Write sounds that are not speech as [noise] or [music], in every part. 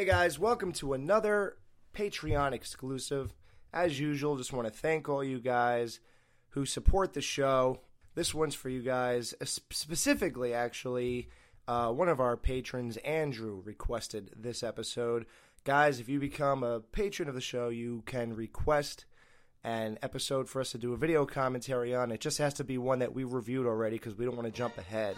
Hey guys, welcome to another Patreon exclusive. As usual, just want to thank all you guys who support the show. This one's for you guys, uh, specifically, actually. Uh, one of our patrons, Andrew, requested this episode. Guys, if you become a patron of the show, you can request an episode for us to do a video commentary on. It just has to be one that we reviewed already because we don't want to jump ahead.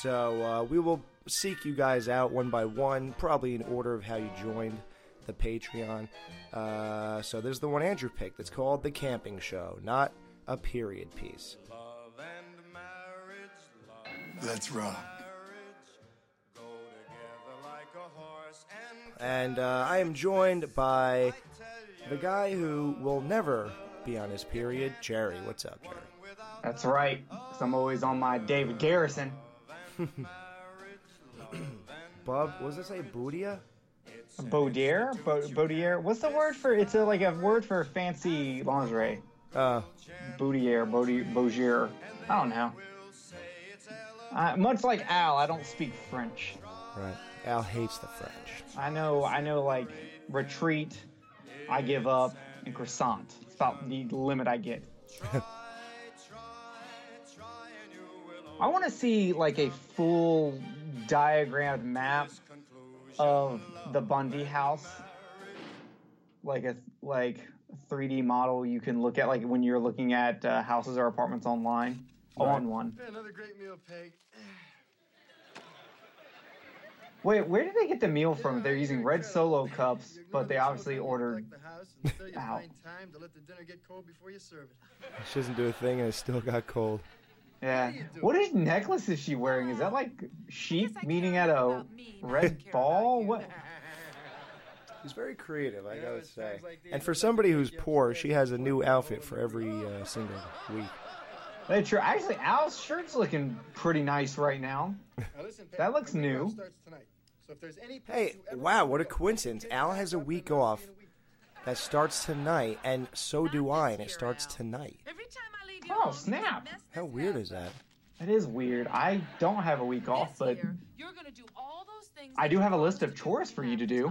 So uh, we will seek you guys out one by one, probably in order of how you joined the Patreon. Uh, so there's the one Andrew picked. It's called The Camping Show, not a period piece. Let's rock. And uh, I am joined by the guy who will never be on his period, Jerry. What's up, Jerry? That's right. 'cause I'm always on my David Garrison. [laughs] Bub, what does it say? Boudia? Baudier? Bo- Baudier? What's the word for? It's a, like a word for fancy lingerie. Uh, Boudier, Baudier. I don't know. Uh, much like Al, I don't speak French. right. Al hates the French. I know, I know, like retreat, I give up, and croissant. It's about the limit I get. [laughs] I want to see like a full diagrammed map of the Bundy house, like a like 3D model you can look at, like when you're looking at uh, houses or apartments online. On one. Another great meal, Peg. [sighs] Wait, where did they get the meal from? They're using red solo cups, but they obviously ordered. The house until you Ow. find time to let the dinner get cold before you serve it. She doesn't do a thing and it still got cold. Yeah. What is necklace is she wearing? Is that like sheep meeting at a red ball? What? [laughs] She's very creative, I gotta say. And for somebody who's poor, she has a new outfit for every uh, single week. That's true. Actually, Al's shirt's looking pretty nice right now. Now listen, Peg, That looks new. off Starts tonight. So if there's any place Hey, wow, what a coincidence. Al has a week off. see you in a week. That starts tonight, and so do I, and it starts tonight. Every time I leave Oh, snap. How weird is that? up. That is weird. I don't have a week off, but year, do all those things I do have a list of chores for you to do.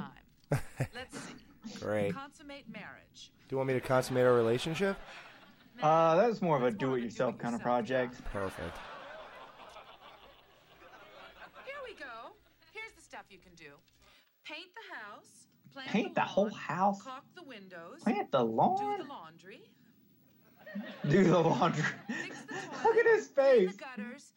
time. [laughs] Let's see. Great. Do Consummate marriage. you want me to consummate our relationship? uh, that's more of a more of a do-it-yourself kind of project. Perfect. Here we go. Here's the stuff you can do. Paint the house. Plant Paint the, the whole house? Caulk the windows. Plant the lawn, Do lawn. the laundry. [laughs] Do the laundry. Fix the. [laughs] Look at his face. the gutters.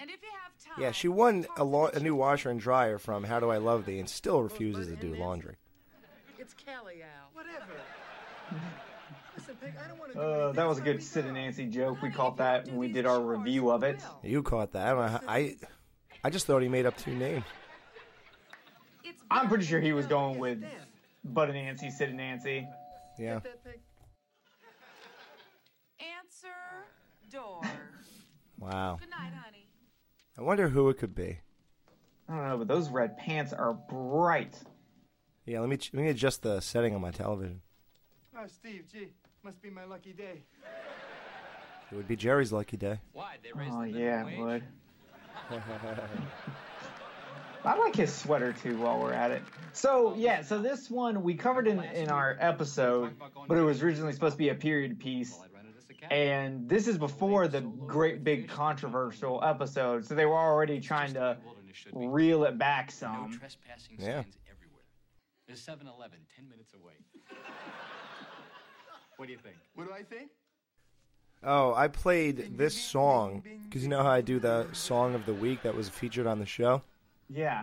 And if you have time, Yeah, she won a, talk lo- a new washer and dryer from How Do I Love Thee and still refuses to do laundry. It's Kelly, Al. Whatever. [laughs] listen, Peg, I don't want to do Uh, that was a good we Sid and. Nancy joke. We caught if you don't that when we did our review of it. You caught that. I don't know I, I just thought he made up two names. I'm pretty sure he was going with Dan, Bud and Nancy, Sid and Nancy. Yeah. get that, Peg? Answer door. Wow. Good night, honey. I wonder who it could be. I don't know, but those red pants are bright. Yeah, let me ch- let me adjust the setting on my television. Oh, Steve, gee, must be my lucky day. It would be Jerry's lucky day. Why? They raised Oh the yeah, it wage? would. [laughs] I like his sweater too. While we're at it, so yeah, so this one we covered in in our episode, but it was originally supposed to be a period piece, and this is before the great big controversial episode. So they were already trying to Wilderness should be. reel it back No some. trespassing Yeah. signs everywhere. There's 7-Eleven 10 minutes away. what do you think? What do I think? Oh, I played this song because you know how I do the song of the week that was featured on the show. Yeah,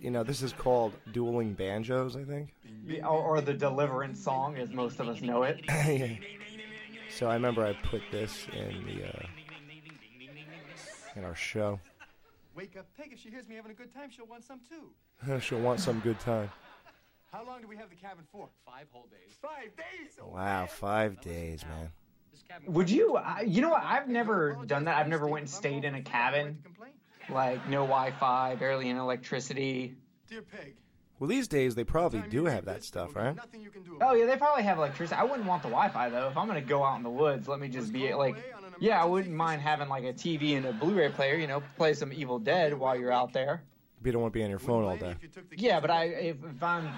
You know, this is called "Dueling Banjos," I think. Yeah, or, or the Deliverance song, as most of us know it. Yeah. So I remember I put this in the uh, in our show. Wake up, Peg. If she hears me having a good time, she'll want some too. [laughs] She'll want some good time. How long do we have the cabin for? Five whole days. Five days. Oh, Wow, five days, man. Would you? I, you know what? I've never done that. I've never went and stayed in a for free, I don't like cabin. Like no Wi-Fi, barely any electricity. Dear Peg. Well, these days they probably do have that stuff, right? be Nothing you can do Oh yeah, they probably have electricity. I wouldn't want the Wi-Fi though. If I'm gonna go out in the woods, let me just be like, yeah, I wouldn't mind having like a TV and a Blu-ray player. You know, play some Evil Dead while you're out there. You don't want to be on your phone all day. Yeah, but I if, if I'm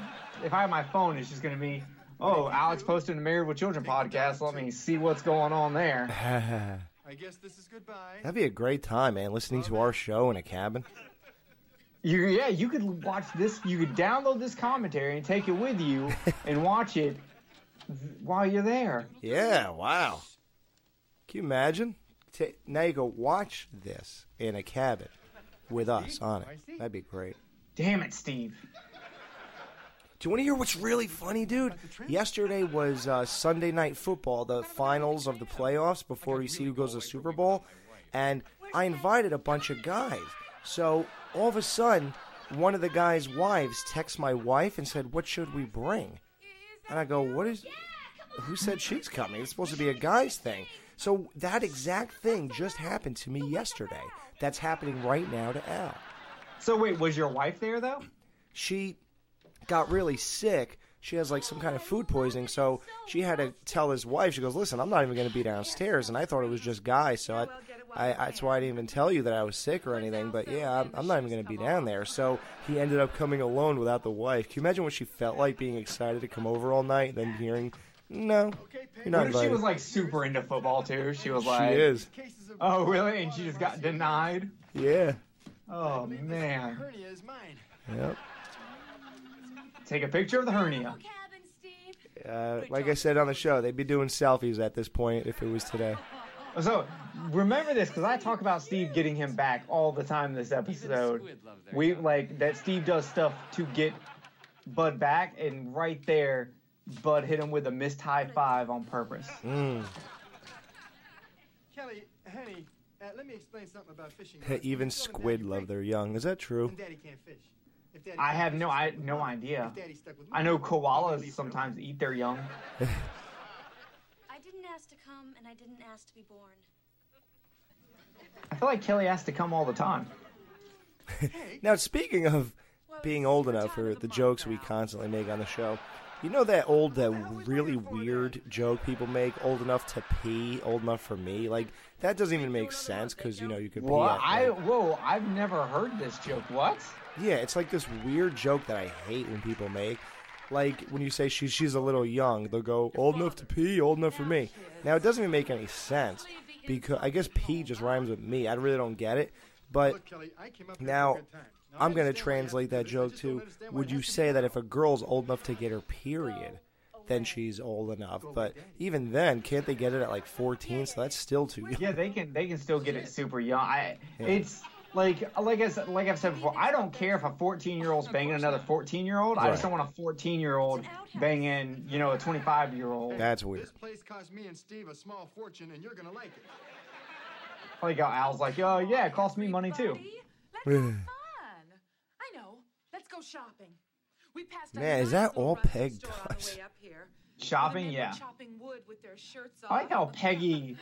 if I have my phone, it's just gonna be oh Alex posted a Married with Children podcast. Let me see what's going on there. [laughs] I guess this is goodbye. That'd be a great time, man. Listening to our show in a cabin. [laughs] You yeah, you could watch this. You could download this commentary and take it with you [laughs] and watch it while you're there. Yeah, wow. Can you imagine? Now you go watch this in a cabin with us on it. That'd be great. Damn it, Steve. Do you want to hear what's really funny, dude? Yesterday was uh, Sunday Night Football, the finals of the playoffs before you see who goes to the Super Bowl. And I invited a bunch of guys. So all of a sudden, one of the guys' wives texts my wife and said, What should we bring? And I go, What is. Who said she's coming? It's supposed to be a guy's thing. So that exact thing just happened to me yesterday. That's happening right now to Al. So wait, was your wife there though? She got really sick. She has like some kind of food poisoning, so she had to tell his wife. She goes, "Listen, I'm not even going to be downstairs." And I thought it was just guys, so I, I, that's why I didn't even tell you that I was sick or anything. But yeah, I'm, I'm not even going to be down there. So he ended up coming alone without the wife. Can you imagine what she felt like being excited to come over all night, and then hearing, "No, you're not What if she was like super into football too? She was She like, is. Oh really? And she just got denied. Yeah. Oh man. hernia is mine. Yep. Take a picture of the hernia. Uh, like I said on the show, they'd be doing selfies at this point if it was today. So remember this because I talk about Steve getting him back all the time in this episode. squid love their We like that Steve does stuff to get Bud back, and right there, Bud hit him with a missed high five on purpose. Mm. Kelly, honey, uh, let me explain something about fishing. Even squid Daddy love their young. Is that true? And Daddy can't fish. If Daddy I have no I no Mom. idea. If Daddy's stuck with I know koalas sometimes eat their young. [laughs] I ask to come, and I didn't ask to be born. I feel like Kelly has to come all the time. Now, speaking of being old enough for the jokes we constantly make on the show, you know that old, that really weird joke people make, old enough to pee, old enough for me? Like, that doesn't even make sense because, you know, you could pee Well, at, I like- whoa, I've never heard this joke. What? Yeah, it's like this weird joke that I hate when people make. Like when you say she, she's a little young, they'll go old enough to pee, old enough for me. Now it doesn't even make any sense because I guess pee just rhymes with me. I really don't get it. But Look, Kelly, I came up here now for a good time. Now, I I'm gonna understand why you have to translate that joke to would you say that if a girl's old enough to get her period, then she's old enough? But even then, can't they get it at like 14? So that's still too young. Yeah, they can they can still get it super young. I it's like like I said, like I've said before. I don't care if a 14 year old's banging another 14 year old. I just don't want a 14 year old banging you know a 25 year old. That's weird. This place cost me and Steve a small fortune, and you're gonna like it. Like how Al's like, oh yeah, it costs me money too. Let's. I know. Let's go shopping. We passed a Man, is that all Russian Peg store on the does? way up here. Shopping, yeah. chopping wood with their shirts I like how Peggy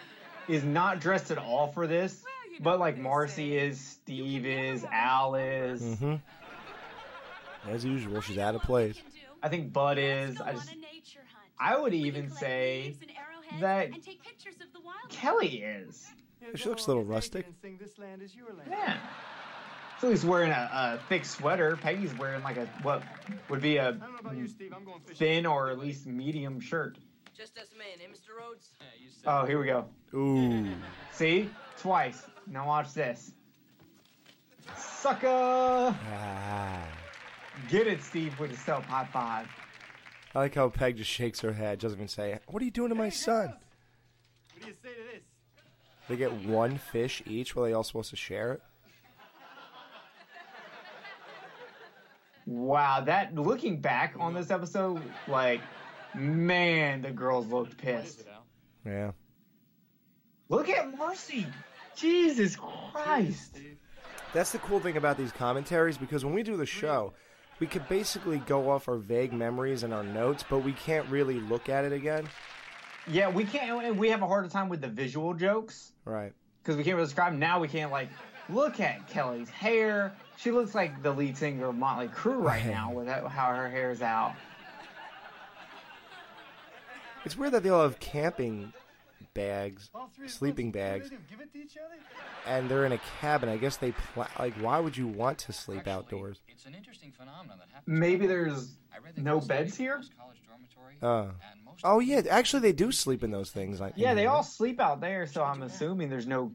is not dressed at all for this, Well, you know but like they Marcy say. is, Steve is, have Al enough is. hmm As usual, she's out of place. I think Bud is. I just I would even say that Kelly is. Yeah, She looks a little rustic. And sing this land is your land. Yeah. So he's wearing a, a thick sweater. Peggy's wearing like a what would be a I don't know about you, Steve. I'm going thin or at least medium shirt. Just us men, eh, Mr. Rhodes? Yeah, you said Oh, here we go. Ooh. See? Twice. Now watch this. Sucker! Ah. Get it, Steve, with a self high five. I like how Peg just shakes her head, doesn't even say, What are you doing to my son? What do you say to this? They get one fish each, were they all supposed to share it? Wow, that looking back on this episode, like, man, the girls looked pissed. Yeah. Look at Marcy! Jesus Christ! That's the cool thing about these commentaries because when we do the show, we could basically go off our vague memories and our notes, but we can't really look at it again. Yeah, we can't, and we have a harder time with the visual jokes. Right. because we can't really describe. Now we can't like look at Kelly's hair. She looks like the lead singer of Motley Crue right [laughs] now with how her hair's out. It's weird that they all have camping bags, All three at sleeping once. What do bags, they do, Give it to each other? and they're in a cabin. I guess they pla- like. Why would you want to sleep outdoors? It's an interesting phenomenon that happens. Maybe there's I read that no beds here? in this college dormitory, Uh, oh yeah, actually they do sleep in those things. Like Yeah, they all sleep out there, so I'm assuming there's no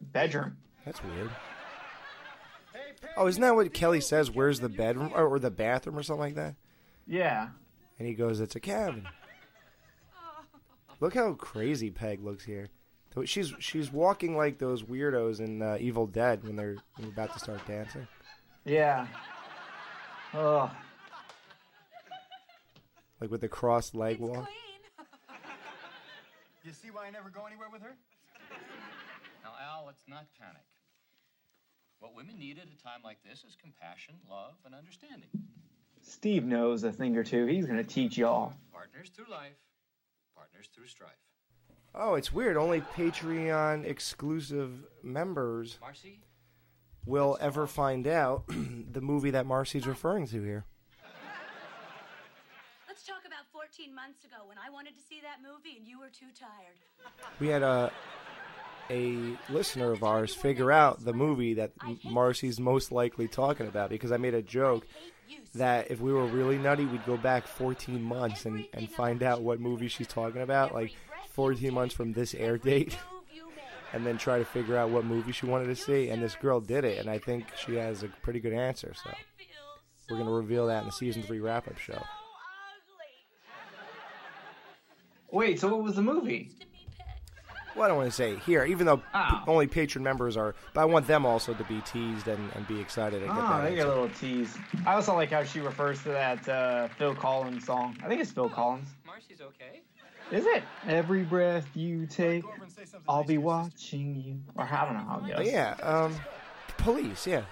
bedroom. That's weird. Oh, isn't that what Kelly says? Where's the bedroom or, or the bathroom or something like that? Yeah. And he goes, "It's a cabin." Look how crazy Peg looks here. She's she's walking like those weirdos in uh, Evil Dead when they're, when they're about to start dancing. Yeah. Ugh. Like with the crossed leg It's walk. clean. [laughs] You see why I never go anywhere with her? Now, Al, let's not panic. What women need at a time like this is compassion, love, and understanding. Steve knows a thing or two. He's gonna teach y'all. Partners through life, partners through strife. Oh, it's weird. Only Patreon exclusive members Marcy, will ever find out [clears throat] the movie that Marcy's referring to here. Let's talk about 14 months ago when I wanted to see that movie and you were too tired. We had a a listener of ours figure out the movie that Marcy's most likely talking about because I made a joke that if we were really nutty, we'd go back 14 months and, and find out what movie she's talking about, like 14 months from this air date, and then try to figure out what movie she wanted to see. And this girl did it, and I think she has a pretty good answer. So we're gonna reveal that in the season three wrap up show. Wait, so what was the movie? Well, I don't want to say here, even though Oh. p- only patron members are, but I want them also to be teased and, and be excited to get Oh, that. they get a little tease. I also like how she refers to that uh, Phil Collins song. I think it's Phil Collins. Marcy's okay. Is it? Every breath you take, Go over and say something I'll nice be to sister. watching you. Or I don't know how it Oh, goes. yeah, um, police, yeah.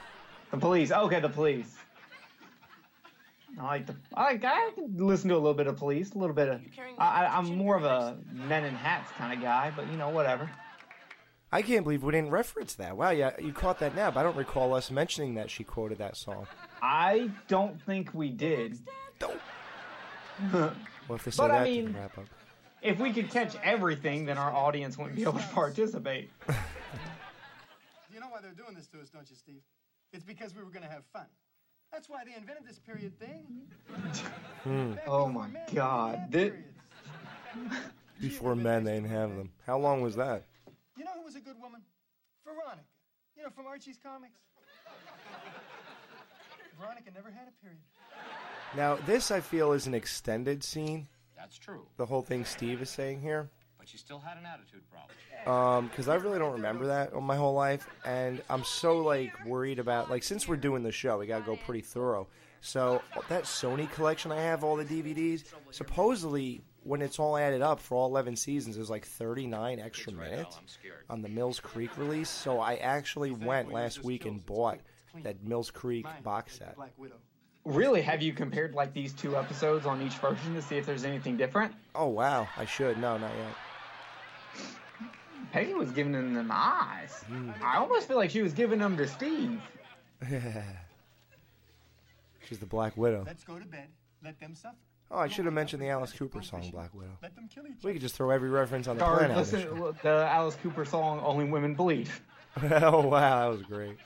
The police. Okay, the police. I like the. I like. I can listen to a little bit of police, a little bit of. I, I, I'm more of a men in hats kind of guy, but you know, whatever. I can't believe we didn't reference that. Wow, yeah, you caught that now, but I don't recall us mentioning that she quoted that song. I don't think we did. [laughs] We'll have to say But I that to mean- the wrap up. If we could catch everything, then our audience wouldn't be able to [laughs] participate. [laughs] You know why they're doing this to us, don't you, Steve? It's because we were going to have fun. That's why they invented this period thing. Back Oh my men, God. we had Before men, they didn't have them. How long was that? You know who was a good woman? Veronica. You know, from Archie's comics. Veronica never had a period. Now, this I feel is an extended scene. That's true. The whole thing Steve is saying here. But she still had an attitude problem. Um, because I really don't remember that on my whole life, and I'm so like worried about like since we're doing the show, we gotta go pretty thorough. So that Sony collection I have, all the DVDs, supposedly when it's all added up for all 11 seasons, there's like 39 extra minutes I'm scared. on the Mills Creek release. So I actually went last week and bought that Mills Creek box set. Really, have you compared like these two episodes on each version to see if there's anything different? Oh wow, I should. No, not yet. Peggy was giving them them eyes. Hmm. I almost feel like she was giving them to Steve. [laughs] She's the Black Widow. Let's go to bed. Let them suffer. Oh, I should have mentioned the Alice Cooper song, Black Widow. Let them kill each We could just throw every reference on the Or planet. listen, this the Alice Cooper song "Only Women Bleed." [laughs] oh wow, that was great.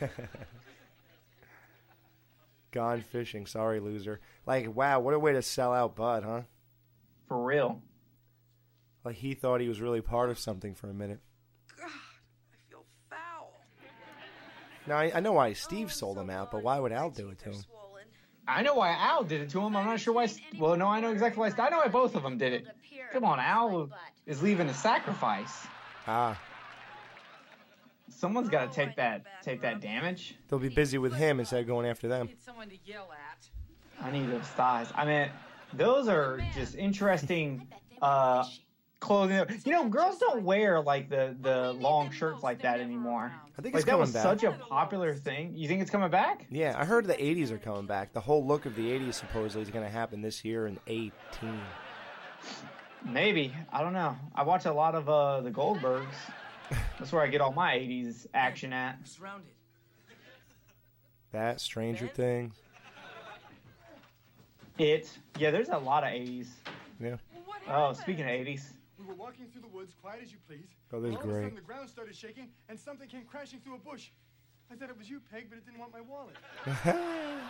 [laughs] Gone fishing. Sorry, loser. Like, wow, what a way to sell out Bud, huh? For real. Like he thought he was really part of something for a minute. God, I feel foul. Now I, I know why Steve sold him out, but why would Al do it to him? Swollen. I know why Al did it to him. I'm not sure why. Well, no, I know exactly why. I know why both of them did it. Come on, Al is leaving a sacrifice. Ah, Someone's got to take that take that damage. they'll be busy with him instead of going after them. Need someone to yell at. I need those thighs. I mean, those are just interesting uh, clothing. You know, girls don't wear like the the long shirts like that anymore. I think Like it's that coming was back. such a popular thing. You think it's coming back? Yeah, I heard the 80s are coming back. The whole look of the 80s supposedly is going to happen this year in 18. Maybe. I don't know. I watch a lot of uh, the Goldbergs. That's where I get all my '80s action at. Surrounded. That Stranger Things. It. Yeah, there's a lot of '80s. Yeah. What Oh, happened? speaking of '80s, We were walking through the woods, quiet as you please. Oh, this is and all of a sudden, the ground started shaking, and something came crashing through a bush. I thought it was you, Peg, but it didn't want my wallet. [laughs]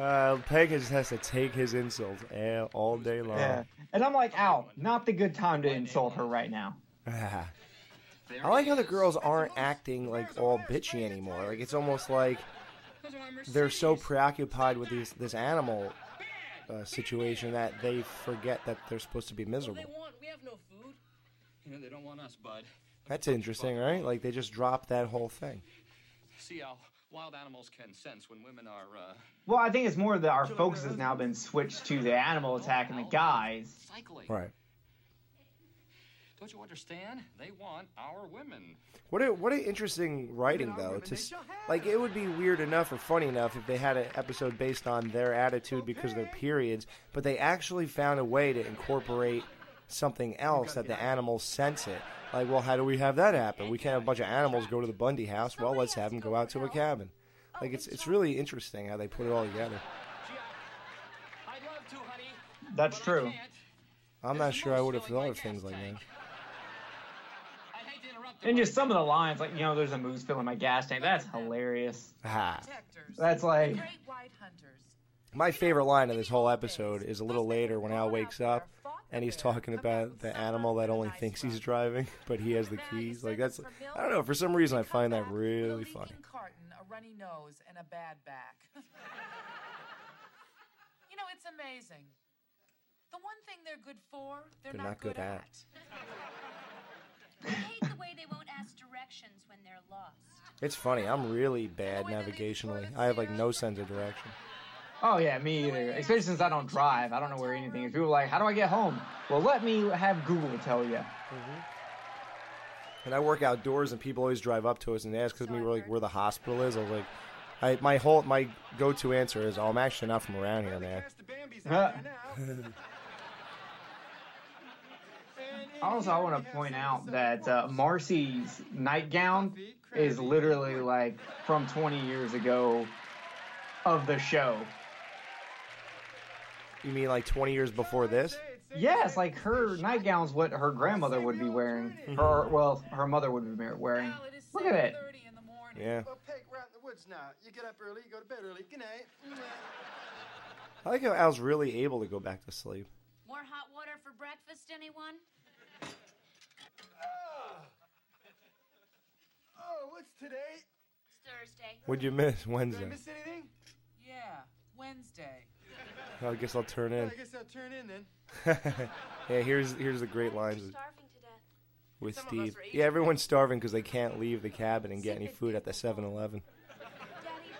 Uh, Peg just has to take his insults all- all day long. Yeah. And I'm like, ow, not the good time to insult her right now. [laughs] I like how the girls aren't acting like all bitchy anymore. Like it's almost like they're so preoccupied with these this animal uh, situation that they forget that they're supposed to be What miserable. do they want? We have no food. You know, they don't want us, bud. That's interesting, right? Like they just dropped that whole thing. See how wild animals can sense when women are, uh, Well, I think it's more that our focus has now been switched to the animal attack and the guys. cycling. Right. Don't you understand? They want our women. What a what an interesting writing though. To s- like it would be weird enough or funny enough if they had an episode based on their attitude because of their periods, but they actually found a way to incorporate something else that the animals sense it. Like, well, how do we have that happen? We can't have a bunch of animals go to the Bundy house. Well, let's have them go out to a cabin. Oh, like it's it's really interesting how they put it all together. I'd love to, honey. That's true. I'm not sure I would have thought of things like that. I'd hate to interrupt And just some of the lines, like, you know, there's a moose filling my gas tank. That's hilarious. Ah. That's like, Great white hunters. My favorite line of this whole episode is a little later when Al wakes up and he's talking about the animal that only thinks he's driving, [laughs] but he has the keys. Like that's I don't know, for some reason I find that really funny. a runny nose, and a bad back. you know, it's amazing. The one thing they're good for, they're, They're not good at. I It's funny. I'm really bad navigationally. I have like no sense of direction. oh yeah, me either. Especially since I don't drive. I don't know where anything is. People are like, how do I get home? Well, let me have Google tell you. Mm-hmm. And I work outdoors, and people always drive up to us and ask us me where like where the hospital is. I was like, I my whole my go-to answer is, "Oh, I'm actually not from around here, man." [laughs] [laughs] Past the Bambies Huh. out there now. Also, I want to point out that uh, Marcy's nightgown is literally like from 20 years ago of the show. You mean like 20 years before this? Yes, like her nightgown's what her grandmother would be wearing. Her well, her mother would be wearing. Al, it is Look at it. 7:30 in the morning. Yeah. Well, Peg, we're out in the woods now. You get up early, you go to bed early. Good night. I like how Al's really able to go back to sleep. More hot water for breakfast, anyone? What's today? It's Thursday. What'd you miss Did I Wednesday? miss anything? Yeah, Wednesday. I guess I'll turn Well, in. I guess I'll turn in then. [laughs] yeah, here's here's the great lines with- Starving to death. with Some Steve. Yeah, everyone's starving because they can't leave the cabin and get any food at the 7-Eleven. Daddy,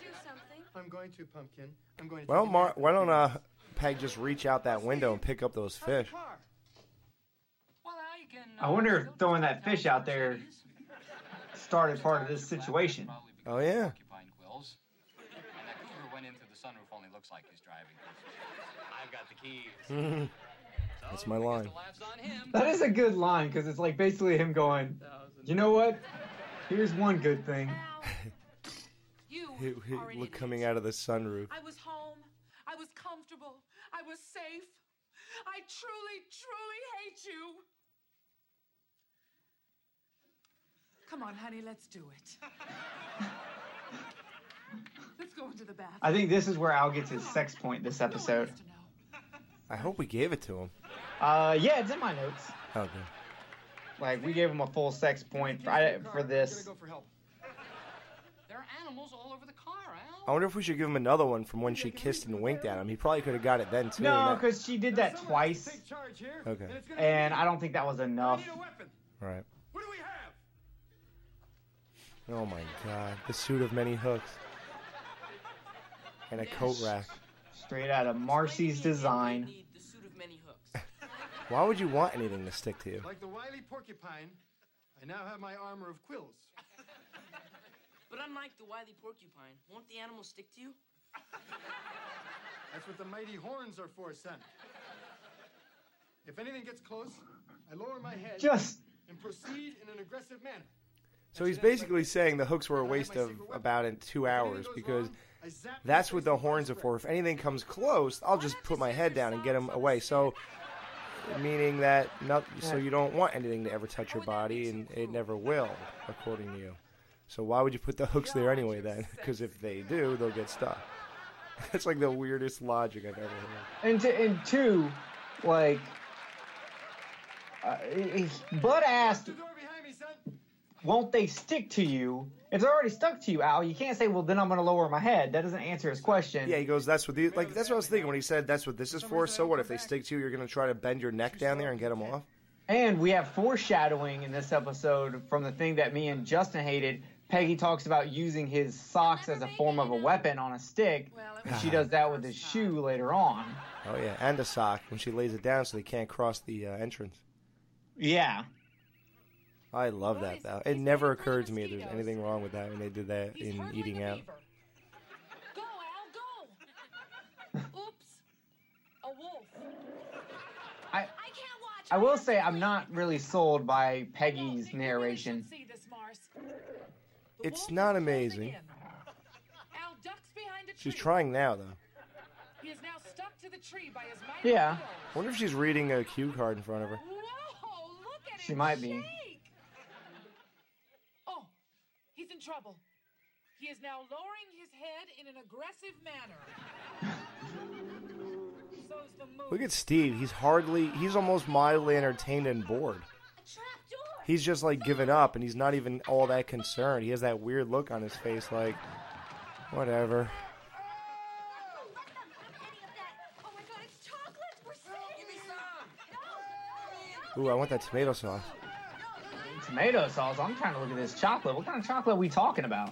do something. I'm going to, Pumpkin. I'm going to. Well, take a Mar- why don't uh, Peg just reach out that window and pick up those fish? Well, Al, can. I wonder if throwing that fish out there started part of this situation. Oh, yeah. Porcupine quills. And that cougar went into the sunroof. Only looks like he's driving. I've got the keys. Mm-hmm. That's my line. the laugh's on him. That is a good line because it's like basically him going, you know what? Here's one good thing. Ow. [laughs] You He- he- are Look coming out of the sunroof. I was home. I was comfortable. I was safe. I truly, truly hate you. Come on, honey, let's do it. [laughs] let's go into the bathroom. I think this is where Al gets his sex point this episode. has to know. I hope we gave it to him. Uh, yeah, it's in my notes. Oh, good. Like we gave him a full sex point for, I, for this. go for help. There are animals all over the car, Al. I wonder if we should give him another one from when she kissed and winked at him. He probably could have got it then too. No, because she did that Someone has to twice, here, Okay. And, it's gonna be and. I don't think that was enough. need a weapon. right. What do we have? Oh my God, the suit of many hooks and a coat rack. Straight out of Marcy's design. Need the suit of many hooks. [laughs] Why would you want anything to stick to you? Like the wily porcupine, I now have my armor of quills. [laughs] But unlike the wily porcupine, won't the animal stick to you? That's what the mighty horns are for, son. If anything gets close, I lower my head Just and proceed in an aggressive manner. So he's basically saying the hooks were a waste of about in two hours because that's what the horns are for. If anything comes close, I'll just put my head down and get him away. So meaning that not, so you don't want anything to ever touch your body, and it never will, according to you. So why would you put the hooks there anyway then? [laughs] Because if they do, they'll get stuck. [laughs] That's like the weirdest logic I've ever heard. And, t- and two, like, uh, Bud asked, The door behind me, son. Won't they stick to you? If they're already stuck to you, Al, you can't say, well, then I'm going to lower my head. That doesn't answer his question. Yeah, he goes. That's what the like. That's what I was thinking when he said that's what this is for. So what if they stick to you? You're gonna try to bend your neck down there and get them off? And we have foreshadowing in this episode from the thing that me and Justin hated. Peggy talks about using his socks as a form of a weapon on a stick, and she does that with his shoe later on. Oh yeah, and a sock when she lays it down so they can't cross the uh, entrance. Yeah. I love that though. It never occurred to me there's anything wrong with that when they did that He's in eating out. beaver. Go, Al, go. [laughs] Oops. A wolf. I, I can't watch. I will say I'm not really sold by Peggy's No, you really narration. see this, Mars. It's not amazing. Al ducks behind a tree. She's trying now though. He is now stuck to the tree by his mighty Yeah. heel. I wonder if she's reading a cue card in front of her. Whoa, look at She him might be. shake. Oh, he's in trouble. He is now lowering his head in an aggressive manner. [laughs] So's the moon. Look at Steve. He's hardly. He's almost mildly entertained and bored. A trap door. He's just like given up, and he's not even all that concerned. He has that weird look on his face, like whatever. Don't let them have any of that. Oh my God, it's chocolate. We're saving Give me it. some. No, no, Ooh, I want that tomato sauce. Tomato sauce. I'm trying to look at this chocolate. What kind of chocolate are we talking about?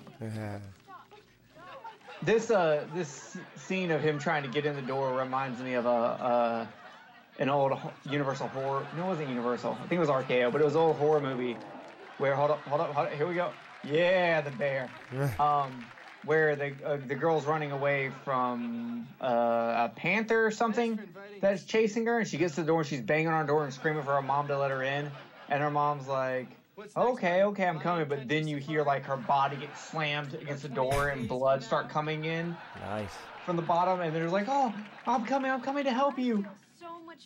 This uh this scene of him trying to get in the door reminds me of a uh an old Universal horror. No, it wasn't Universal. I think it was RKO, but it was an old horror movie where hold up, hold up, hold up. Here we go. Yeah, the bear. um, where the uh, the girl's running away from uh, a panther or something that's chasing her, and she gets to the door and she's banging on her door and screaming for her mom to let her in, and her mom's like. Okay, okay, I'm coming, but then you hear like her body get slammed against the door and blood start coming in Nice. from the bottom, and they're like, "Oh, I'm coming, I'm coming to help you."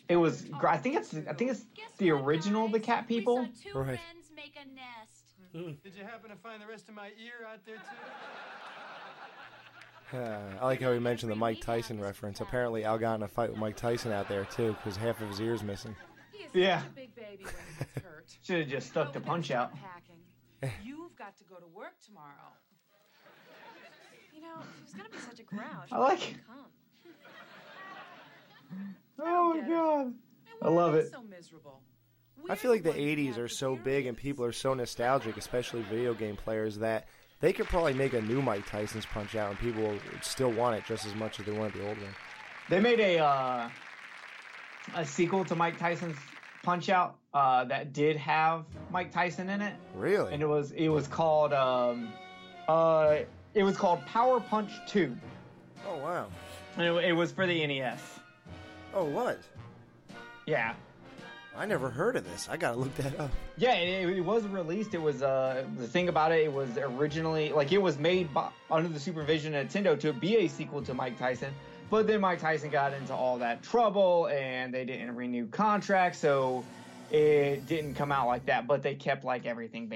It was, better. I think it's, I think it's the what, original The? Cat People. We saw two Right. friends make a nest. Did you happen to find the rest of my ear out there too? Uh, [sighs] I like how he mentioned the Mike Tyson reference. Apparently, Al got in a fight with Mike Tyson out there too, because half of his ear's missing. He is Yeah. such a big baby when he gets hurt. [laughs] Should have just stuck the punch out. Packing. You've got to go to work tomorrow. You know, if he was gonna be such a grouch. I like it. Come. [laughs] Oh my god. I love it. So miserable. I We're feel like the 80s are so big and people are so nostalgic, especially video game players, that they could probably make a new Mike Tyson's Punch Out and people would still want it just as much as they wanted the old one. They made a uh, a sequel to Mike Tyson's Punch Out uh, that did have Mike Tyson in it, Really? and it was it was called um, uh, it was called Power Punch Two. Oh wow. and it, it was for the NES. Oh, what? Yeah, I never heard of this. I gotta look that up. Yeah, it, it was released. It was uh, the thing about it. It was originally like it was made by, under the supervision of Nintendo to be a sequel to Mike Tyson, but then Mike Tyson got into all that trouble and they didn't renew contracts, so it didn't come out like that. But they kept like everything.